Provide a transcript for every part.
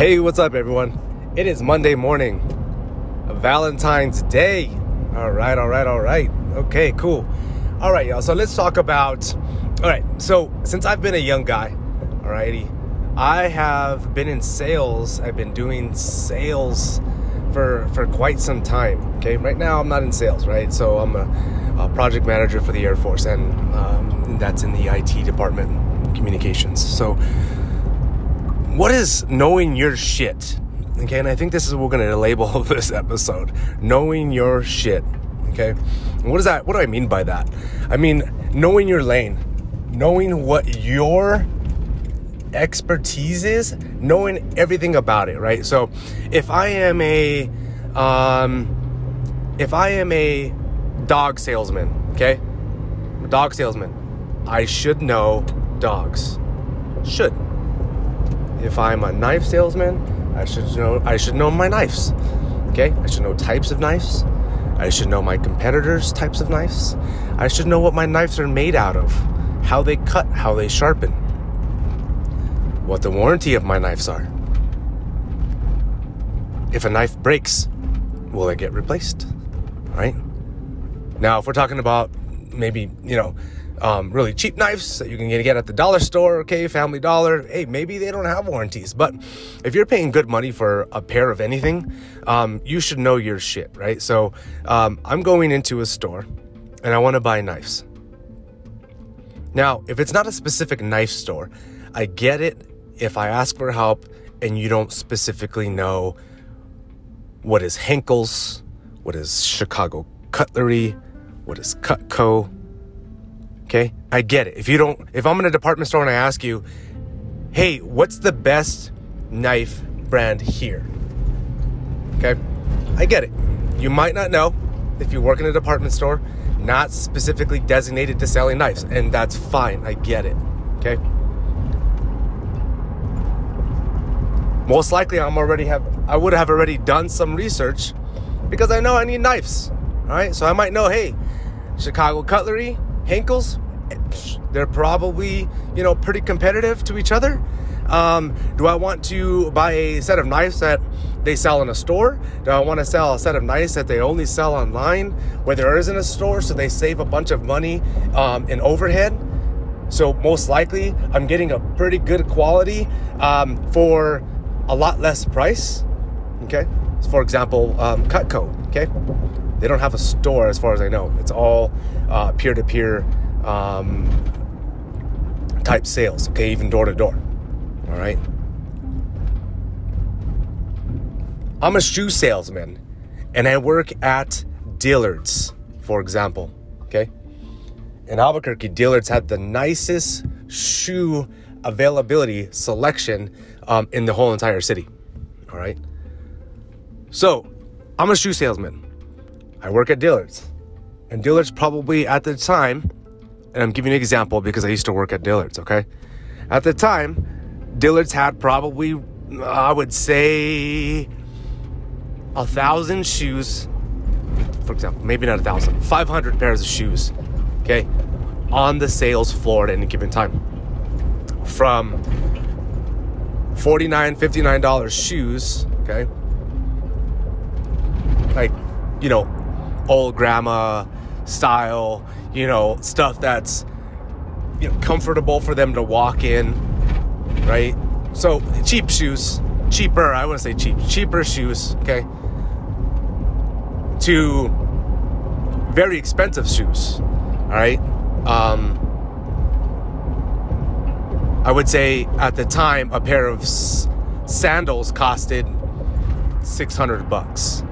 Hey, what's up, everyone? It is Monday morning, Valentine's Day. All right, all right, all right. Okay, cool. All right, y'all. So let's talk about. All right, so since I've been a young guy, alrighty, I have been in sales. I've been doing sales for for quite some time. Okay, right now I'm not in sales, right? So I'm a, a project manager for the Air Force, and um, that's in the IT department, communications. So what is knowing your shit? Okay, and I think this is what we're gonna label this episode: knowing your shit. Okay, what is that? What do I mean by that? I mean knowing your lane, knowing what your expertise is, knowing everything about it. Right. So, if I am a, um, if I am a dog salesman, okay, dog salesman, I should know dogs. Should if I'm a knife salesman, I should know I should know my knives. Okay? I should know types of knives. I should know my competitors' types of knives. I should know what my knives are made out of, how they cut, how they sharpen, what the warranty of my knives are. If a knife breaks, will it get replaced? Right? Now, if we're talking about maybe, you know, um, really cheap knives that you can get at the dollar store, okay, Family Dollar. Hey, maybe they don't have warranties, but if you're paying good money for a pair of anything, um, you should know your shit, right? So um, I'm going into a store and I want to buy knives. Now, if it's not a specific knife store, I get it if I ask for help and you don't specifically know what is Henckels, what is Chicago Cutlery, what is Cutco Okay? I get it. If you don't, if I'm in a department store and I ask you, hey, what's the best knife brand here? Okay? I get it. You might not know if you work in a department store, not specifically designated to selling knives, and that's fine. I get it. Okay? Most likely I'm already have I would have already done some research because I know I need knives. All right? So I might know, hey, Chicago Cutlery, Henckels, they're probably, you know, pretty competitive to each other. Um, do I want to buy a set of knives that they sell in a store? Do I want to sell a set of knives that they only sell online where there isn't a store so they save a bunch of money um, in overhead? So, most likely, I'm getting a pretty good quality um, for a lot less price. Okay. For example, um, Cutco. Okay. They don't have a store as far as I know. It's all peer to peer type sales, okay, even door to door. All right. I'm a shoe salesman and I work at Dillard's, for example, okay? In Albuquerque, Dillard's had the nicest shoe availability selection um, in the whole entire city, all right? So, I'm a shoe salesman. I work at Dillard's. And Dillard's probably at the time and I'm giving an example because I used to work at Dillard's, okay? At the time, Dillard's had probably, I would say, a thousand shoes, for example, maybe not a thousand, 500 pairs of shoes, okay, on the sales floor at any given time. From $49, $59 shoes, okay? Like, you know, old grandma style, you know, stuff that's you know comfortable for them to walk in, right? So cheap shoes, cheaper, I wouldn't say cheap, cheaper shoes, okay? To very expensive shoes, all right? Um, I would say at the time a pair of s- sandals costed 600 bucks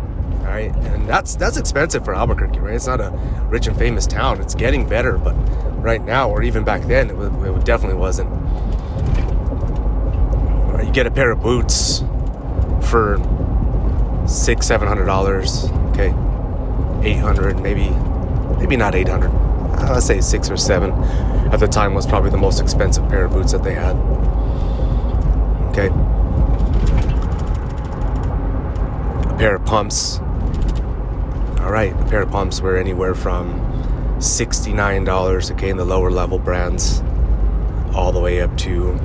right, and that's that's expensive for Albuquerque, right? It's not a rich and famous town. It's getting better, but right now, or even back then, it, it definitely wasn't. You get a pair of boots for six, seven hundred dollars. Okay, eight hundred, maybe, maybe not eight hundred. I'd say six or seven. At the time, was probably the most expensive pair of boots that they had. Okay. A pair of pumps all right, a pair of pumps were anywhere from $69, okay, in the lower level brands, all the way up to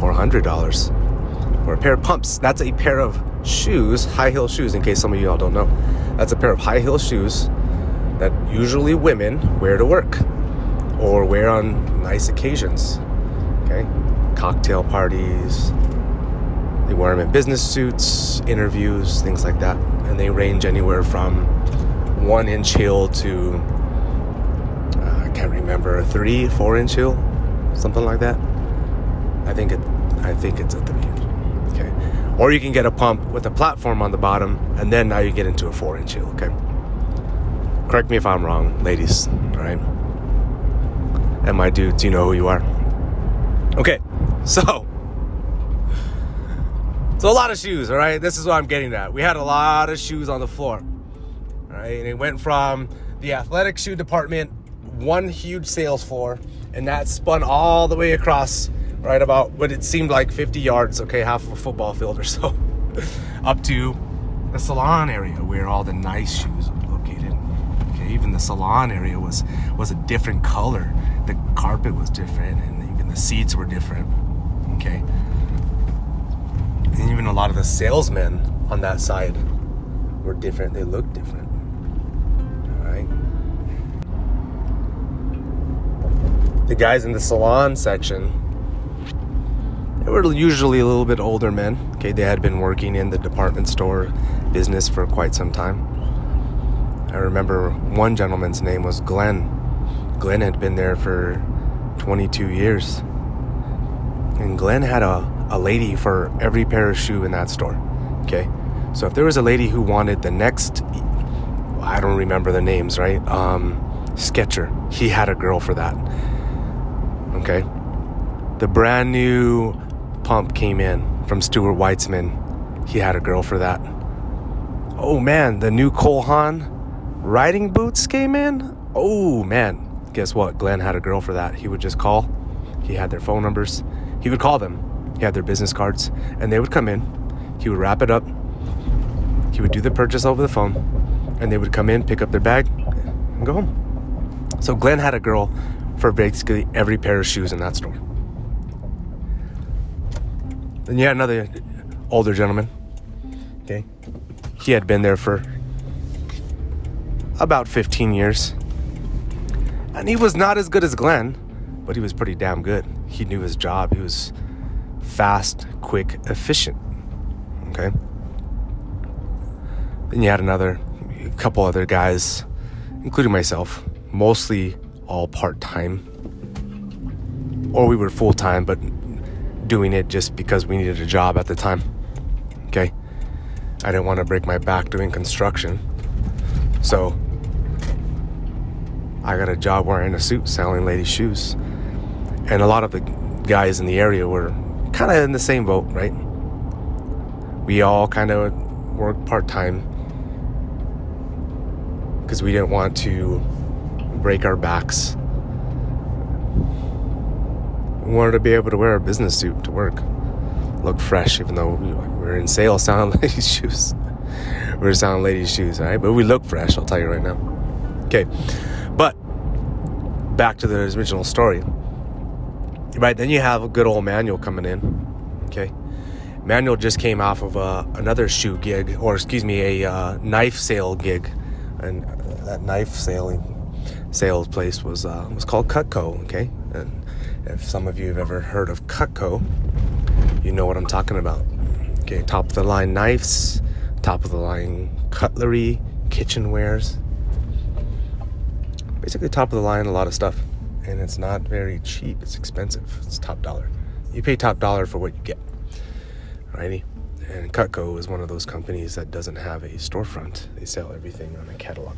$400. or a pair of pumps. That's a pair of shoes, high heel shoes, in case some of you all don't know. That's a pair of high heel shoes that usually women wear to work or wear on nice occasions. Okay? Cocktail parties. They wear them in business suits, interviews, things like that. And they range anywhere from one inch heel to, uh, I can't remember, three, four inch heel, something like that. I think it, I think it's a three. Okay. Or you can get a pump with a platform on the bottom, and then now you get into a four inch heel. Okay. Correct me if I'm wrong, ladies. All right. And my dudes, you know who you are. Okay. So. So a lot of shoes, all right? This is what I'm getting at. We had a lot of shoes on the floor. All right, and it went from the athletic shoe department, one huge sales floor, and that spun all the way across right about what it seemed like 50 yards, okay, half of a football field or so, up to the salon area where all the nice shoes were located. Okay, even the salon area was was a different color. The carpet was different, and even the seats were different. Okay, and even a lot of the salesmen on that side were different. They looked different. All right. The guys in the salon section they were usually a little bit older men. Okay, they had been working in the department store business for quite some time. I remember one gentleman's name was Glenn. Glenn had been there for 22 years. And Glenn had a, a lady for every pair of shoe in that store. Okay, so if there was a lady who wanted the next, I don't remember the names, right? Um, Sketcher, he had a girl for that. Okay, the brand new pump came in from Stuart Weitzman. He had a girl for that. Oh man, the new Cole Haan riding boots came in. Oh man, guess what? Glenn had a girl for that. He would just call. He had their phone numbers. He would call them. He had their business cards, and they would come in. He would wrap it up. He would do the purchase over the phone, and they would come in, pick up their bag, and go home. So Glenn had a girl for basically every pair of shoes in that store. Then you had another older gentleman. Okay. He had been there for about 15 years. And he was not as good as Glenn, but he was pretty damn good. He knew his job. He was fast, quick, efficient. Okay. Then you had another a couple other guys, including myself, mostly all part time. Or we were full time, but doing it just because we needed a job at the time. Okay? I didn't want to break my back doing construction. So I got a job wearing a suit selling ladies' shoes. And a lot of the guys in the area were kind of in the same boat, right? We all kind of worked part time because we didn't want to break our backs we wanted to be able to wear a business suit to work, look fresh, even though we, are in sales selling ladies' shoes. we're selling ladies' shoes, all right? But we look fresh, I'll tell you right now. Okay, but back to the original story. Right, then you have a good old Manuel coming in. Okay, Manuel just came off of uh, another shoe gig, or excuse me, a uh, knife sale gig, and that knife selling sales place was uh, was called Cutco. Okay, and if some of you have ever heard of Cutco, you know what I'm talking about. Okay, top of the line knives, top of the line cutlery, kitchenwares. Basically, top of the line, a lot of stuff. And it's not very cheap, it's expensive. It's top dollar. You pay top dollar for what you get. Righty? And Cutco is one of those companies that doesn't have a storefront, they sell everything on a catalog.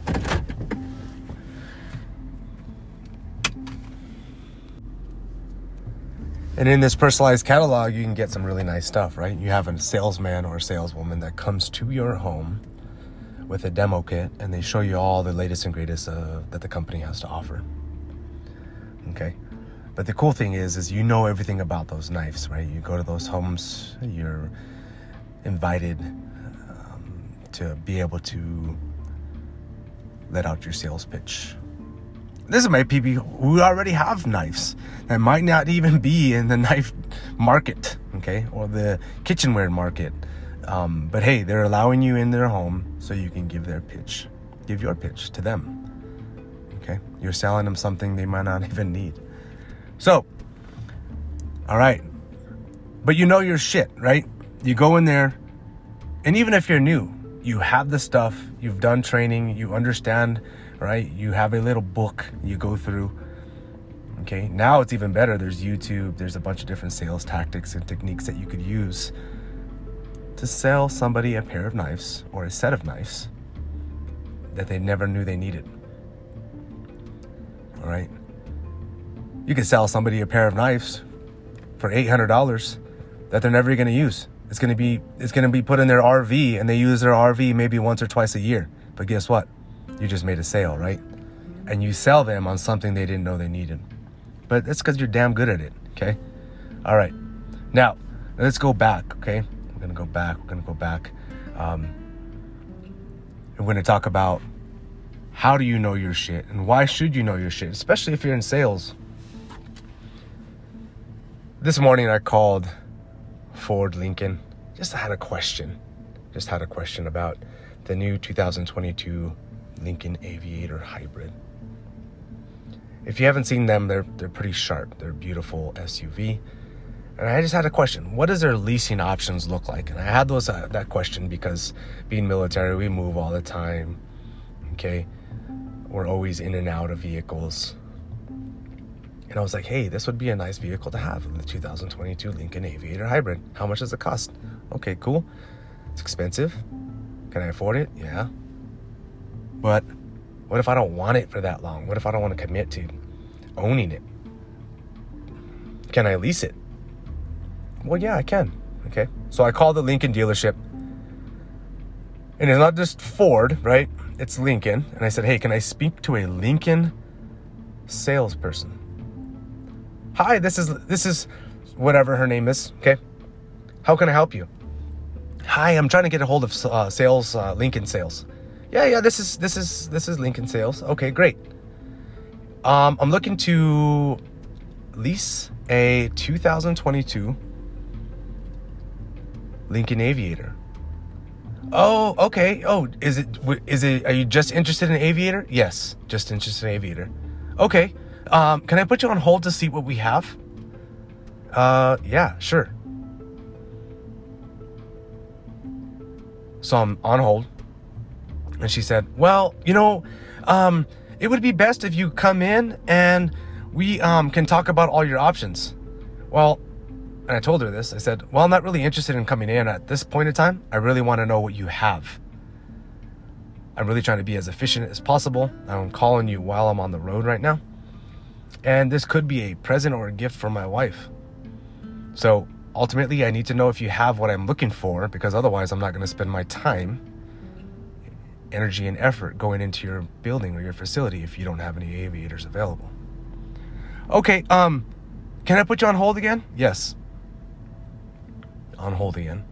And in this personalized catalog, you can get some really nice stuff, right? You have a salesman or a saleswoman that comes to your home with a demo kit and they show you all the latest and greatest uh, that the company has to offer. Okay? But the cool thing is is you know everything about those knives, right? You go to those homes, you're invited um, to be able to let out your sales pitch this might be people who already have knives that might not even be in the knife market, okay, or the kitchenware market. Um, but hey, they're allowing you in their home so you can give their pitch, give your pitch to them. Okay, you're selling them something they might not even need. So, all right, but you know your shit, right? You go in there, and even if you're new, you have the stuff, you've done training, you understand, right? You have a little book you go through. Okay, now it's even better. There's YouTube, there's a bunch of different sales tactics and techniques that you could use to sell somebody a pair of knives or a set of knives that they never knew they needed. Right. You could sell somebody a pair of knives for $800 that they're never going to use. It's going to be it's going to be put in their RV and they use their RV maybe once or twice a year. But guess what? You just made a sale, right? And you sell them on something they didn't know they needed. But that's cuz you're damn good at it, okay? All right. Now, let's go back, okay? We're going to go back. We're going to go back. Um, we're going to talk about how do you know your shit and why should you know your shit, especially if you're in sales. This morning I called Ford Lincoln. Just had a question. Just had a question about the new 2022 Lincoln Aviator Hybrid. If you haven't seen them, they're they're pretty sharp. They're beautiful SUV. And I just had a question. What does their leasing options look like? And I had those uh, that question because being military, we move all the time. Okay? We're always in and out of vehicles. And I was like, hey, this would be a nice vehicle to have the 2022 Lincoln Aviator Hybrid. How much does it cost? Okay, cool. It's expensive. Can I afford it? Yeah. But what if I don't want it for that long? What if I don't want to commit to owning it? Can I lease it? Well, yeah, I can. Okay. So I called the Lincoln dealership. And it's not just Ford, right? It's Lincoln. And I said, hey, can I speak to a Lincoln salesperson? Hi, this is this is whatever her name is. Okay, how can I help you? Hi, I'm trying to get a hold of uh, sales, uh, Lincoln sales. Yeah, yeah, this is this is this is Lincoln sales. Okay, great. Um, I'm looking to lease a 2022 Lincoln Aviator. Oh, okay. Oh, is it is it? Are you just interested in Aviator? Yes, just interested in Aviator. Okay. Um, can I put you on hold to see what we have? Uh, yeah, sure. So I'm on hold. And she said, Well, you know, um, it would be best if you come in and we um, can talk about all your options. Well, and I told her this. I said, Well, I'm not really interested in coming in at this point in time. I really want to know what you have. I'm really trying to be as efficient as possible. I'm calling you while I'm on the road right now. And this could be a present or a gift for my wife. So ultimately, I need to know if you have what I'm looking for because otherwise, I'm not going to spend my time, energy, and effort going into your building or your facility if you don't have any aviators available. Okay, um, can I put you on hold again? Yes. On hold again.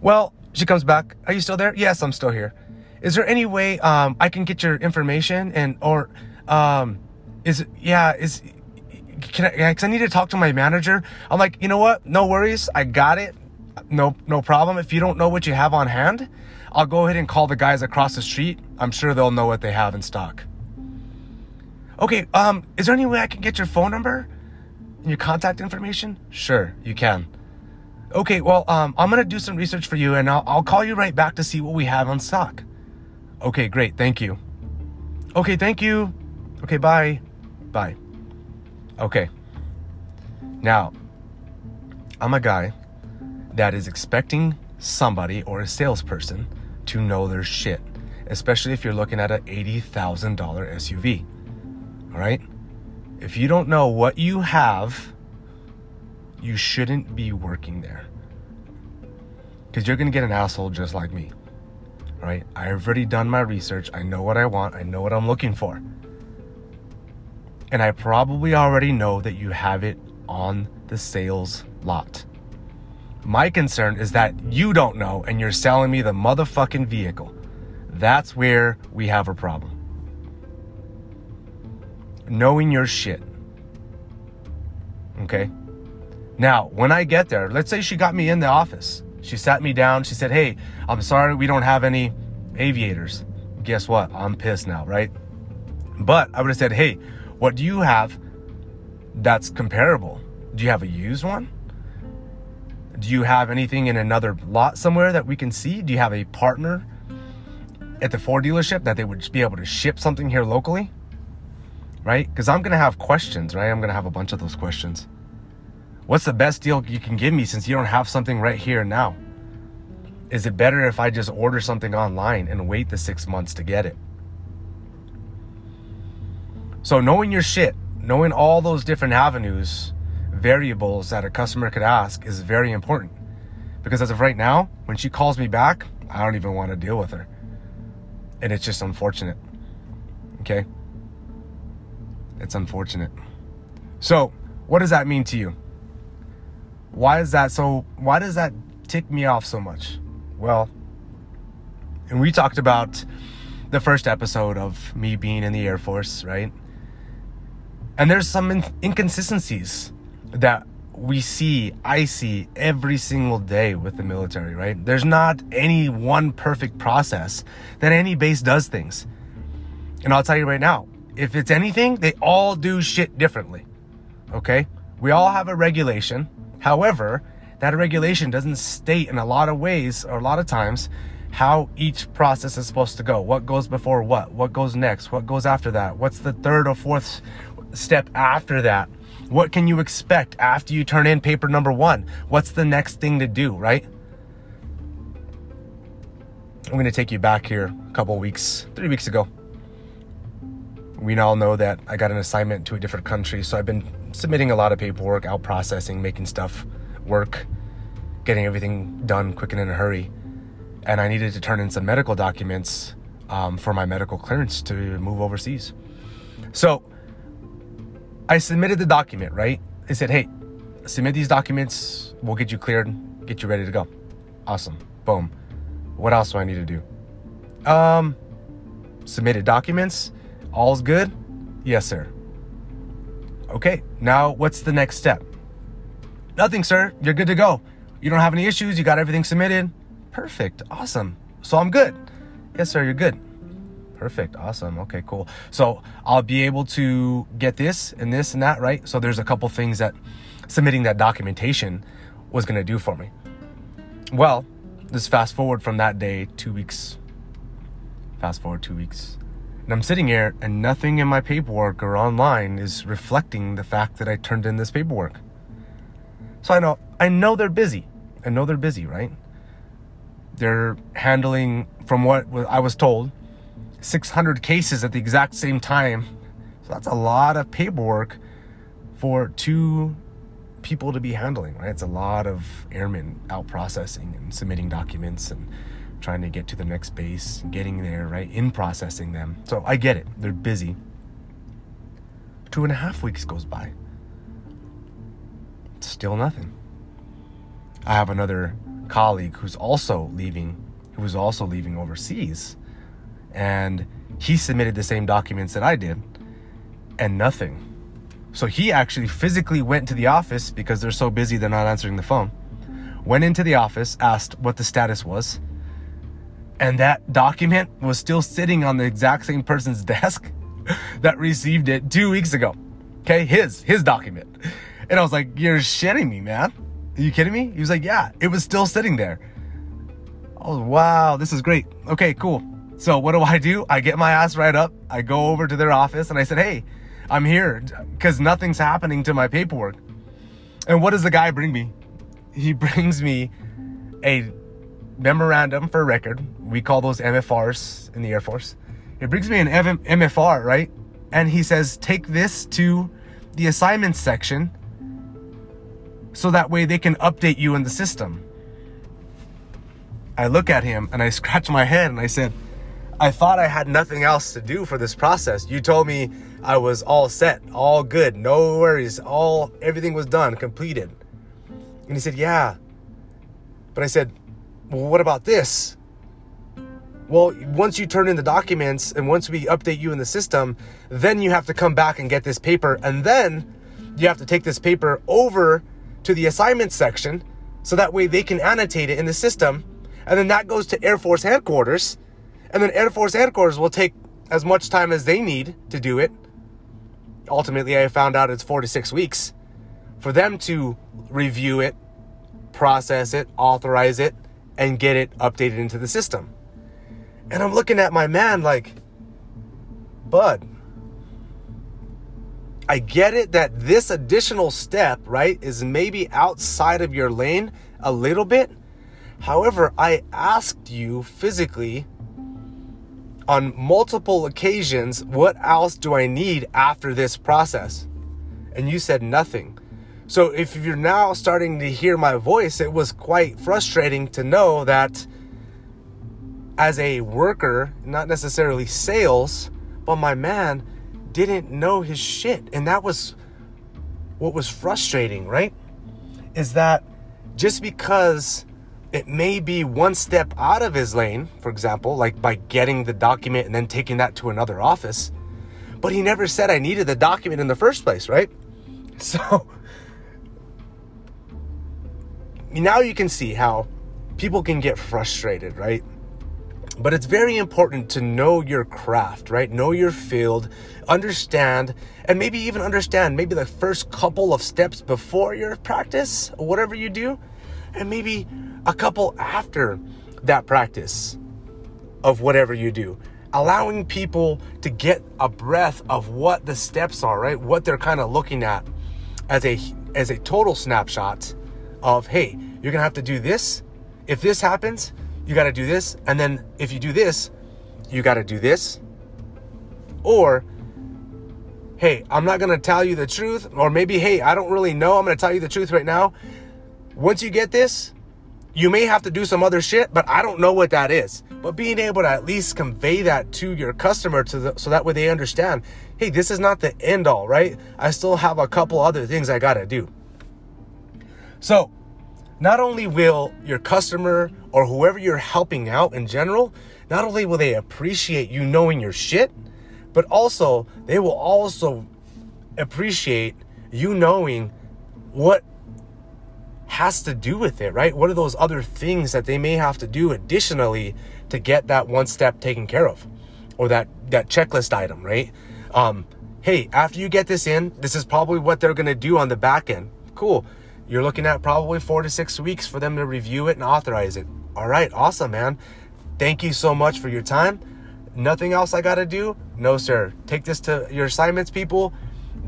Well, she comes back. Are you still there? Yes, I'm still here. Is there any way um, I can get your information and or um, is yeah is can I? Cause I need to talk to my manager. I'm like, you know what? No worries. I got it. No no problem. If you don't know what you have on hand, I'll go ahead and call the guys across the street. I'm sure they'll know what they have in stock. Okay. Um, is there any way I can get your phone number your contact information? Sure, you can. Okay, well, um, I'm gonna do some research for you, and I'll, I'll call you right back to see what we have on stock. Okay, great. Thank you. Okay, thank you. Okay, bye. Bye. Okay. Now, I'm a guy that is expecting somebody or a salesperson to know their shit, especially if you're looking at an $80,000 SUV. All right? If you don't know what you have, you shouldn't be working there. Because you're going to get an asshole just like me right? I've already done my research. I know what I want. I know what I'm looking for. And I probably already know that you have it on the sales lot. My concern is that you don't know and you're selling me the motherfucking vehicle. That's where we have a problem. Knowing your shit. Okay? Now, when I get there, let's say she got me in the office. She sat me down. She said, Hey, I'm sorry we don't have any aviators. Guess what? I'm pissed now, right? But I would have said, Hey, what do you have that's comparable? Do you have a used one? Do you have anything in another lot somewhere that we can see? Do you have a partner at the Ford dealership that they would be able to ship something here locally? Right? Because I'm going to have questions, right? I'm going to have a bunch of those questions. What's the best deal you can give me since you don't have something right here now? Is it better if I just order something online and wait the six months to get it? So, knowing your shit, knowing all those different avenues, variables that a customer could ask is very important. Because as of right now, when she calls me back, I don't even want to deal with her. And it's just unfortunate. Okay? It's unfortunate. So, what does that mean to you? Why is that so? Why does that tick me off so much? Well, and we talked about the first episode of me being in the Air Force, right? And there's some in- inconsistencies that we see, I see every single day with the military, right? There's not any one perfect process that any base does things. And I'll tell you right now, if it's anything, they all do shit differently. Okay? We all have a regulation. However, that regulation doesn't state in a lot of ways or a lot of times how each process is supposed to go. What goes before what? What goes next? What goes after that? What's the third or fourth step after that? What can you expect after you turn in paper number one? What's the next thing to do, right? I'm going to take you back here a couple weeks, three weeks ago. We all know that I got an assignment to a different country, so I've been submitting a lot of paperwork, out processing, making stuff work, getting everything done quick and in a hurry. And I needed to turn in some medical documents um, for my medical clearance to move overseas. So I submitted the document, right? They said, hey, submit these documents. We'll get you cleared, get you ready to go. Awesome. Boom. What else do I need to do? Um, submitted documents. All's good? Yes, sir. Okay, now what's the next step? Nothing, sir. You're good to go. You don't have any issues. You got everything submitted. Perfect. Awesome. So I'm good. Yes, sir. You're good. Perfect. Awesome. Okay, cool. So I'll be able to get this and this and that, right? So there's a couple things that submitting that documentation was going to do for me. Well, let's fast forward from that day, two weeks. Fast forward two weeks. And I'm sitting here and nothing in my paperwork or online is reflecting the fact that I turned in this paperwork. So I know I know they're busy. I know they're busy, right? They're handling from what I was told 600 cases at the exact same time. So that's a lot of paperwork for two people to be handling, right? It's a lot of airmen out processing and submitting documents and trying to get to the next base, getting there, right? In processing them. So I get it. They're busy. Two and a half weeks goes by. Still nothing. I have another colleague who's also leaving, who was also leaving overseas and he submitted the same documents that I did and nothing. So he actually physically went to the office because they're so busy they're not answering the phone. Went into the office, asked what the status was, and that document was still sitting on the exact same person's desk that received it 2 weeks ago. Okay, his his document. And I was like, "You're shitting me, man. Are you kidding me?" He was like, "Yeah, it was still sitting there." I Oh, wow, this is great. Okay, cool. So what do I do? I get my ass right up. I go over to their office and I said, "Hey, I'm here because nothing's happening to my paperwork." And what does the guy bring me? He brings me a memorandum for record. We call those MFRs in the Air Force. He brings me an MFR, right? And he says, "Take this to the assignments section so that way they can update you in the system." I look at him and I scratch my head and I said, I thought I had nothing else to do for this process. You told me I was all set, all good, no worries, all everything was done, completed. And he said, "Yeah." But I said, "Well, what about this?" Well, once you turn in the documents and once we update you in the system, then you have to come back and get this paper. And then you have to take this paper over to the assignment section so that way they can annotate it in the system. And then that goes to Air Force headquarters. And then Air Force headquarters will take as much time as they need to do it. Ultimately, I found out it's four to six weeks for them to review it, process it, authorize it, and get it updated into the system. And I'm looking at my man like, Bud, I get it that this additional step, right, is maybe outside of your lane a little bit. However, I asked you physically on multiple occasions, what else do I need after this process? And you said nothing. So if you're now starting to hear my voice, it was quite frustrating to know that as a worker, not necessarily sales, but my man didn't know his shit. And that was what was frustrating, right? Is that just because it may be one step out of his lane, for example, like by getting the document and then taking that to another office, but he never said I needed the document in the first place, right? So now you can see how people can get frustrated, right? But it's very important to know your craft, right? Know your field, understand, and maybe even understand maybe the first couple of steps before your practice, whatever you do, and maybe a couple after that practice of whatever you do. Allowing people to get a breath of what the steps are, right? What they're kind of looking at as a as a total snapshot of, hey, you're gonna have to do this. If this happens, you gotta do this. And then if you do this, you gotta do this. Or, hey, I'm not gonna tell you the truth. Or maybe, hey, I don't really know. I'm gonna tell you the truth right now. Once you get this, you may have to do some other shit, but I don't know what that is. But being able to at least convey that to your customer to the, so that way they understand, hey, this is not the end all, right? I still have a couple other things I gotta do. So, not only will your customer or whoever you're helping out in general, not only will they appreciate you knowing your shit, but also they will also appreciate you knowing what has to do with it, right? What are those other things that they may have to do additionally to get that one step taken care of or that that checklist item, right? Um, hey, after you get this in, this is probably what they're going to do on the back end. Cool. You're looking at probably four to six weeks for them to review it and authorize it. All right, awesome, man. Thank you so much for your time. Nothing else I got to do? No, sir. Take this to your assignments people.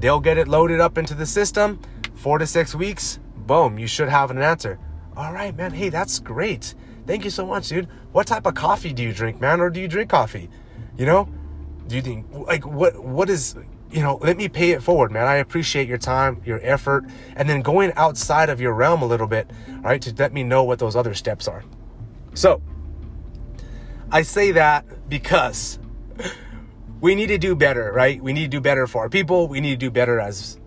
They'll get it loaded up into the system. Four to six weeks, boom, you should have an answer. All right, man. Hey, that's great. Thank you so much, dude. What type of coffee do you drink, man? Or do you drink coffee? You know? Do you think like what what is you know, let me pay it forward, man. I appreciate your time, your effort, and then going outside of your realm a little bit, right, to let me know what those other steps are. So, I say that because we need to do better, right? We need to do better for our people. We need to do better as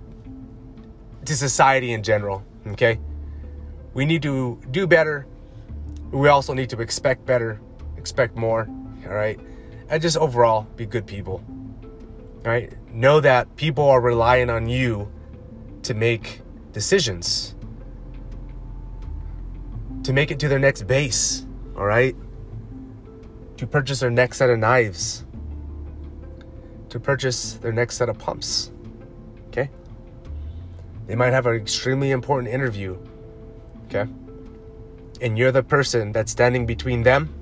to society in general, okay? We need to do better. We also need to expect better, expect more, all right? And just overall be good people right? Know that people are relying on you to make decisions, to make it to their next base, all right? To purchase their next set of knives, to purchase their next set of pumps, okay? They might have an extremely important interview, okay? And you're the person that's standing between them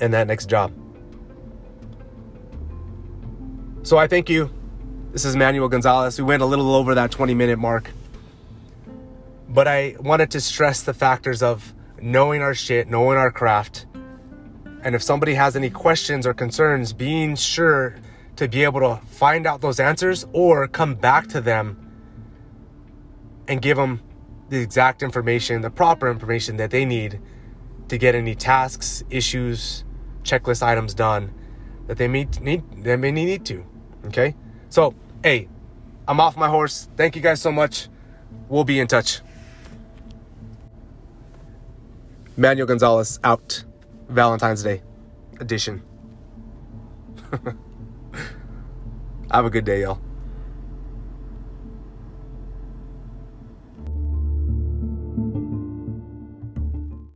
and that next job. So I thank you. This is Manuel Gonzales. We went a little over that 20 minute mark. But I wanted to stress the factors of knowing our shit, knowing our craft. And if somebody has any questions or concerns, being sure to be able to find out those answers or come back to them and give them the exact information, the proper information that they need to get any tasks, issues, checklist items done that they may need they may need to. Okay? So, hey, I'm off my horse. Thank you guys so much. We'll be in touch. Manuel Gonzales out. Valentine's Day. edition. Have a good day, y'all.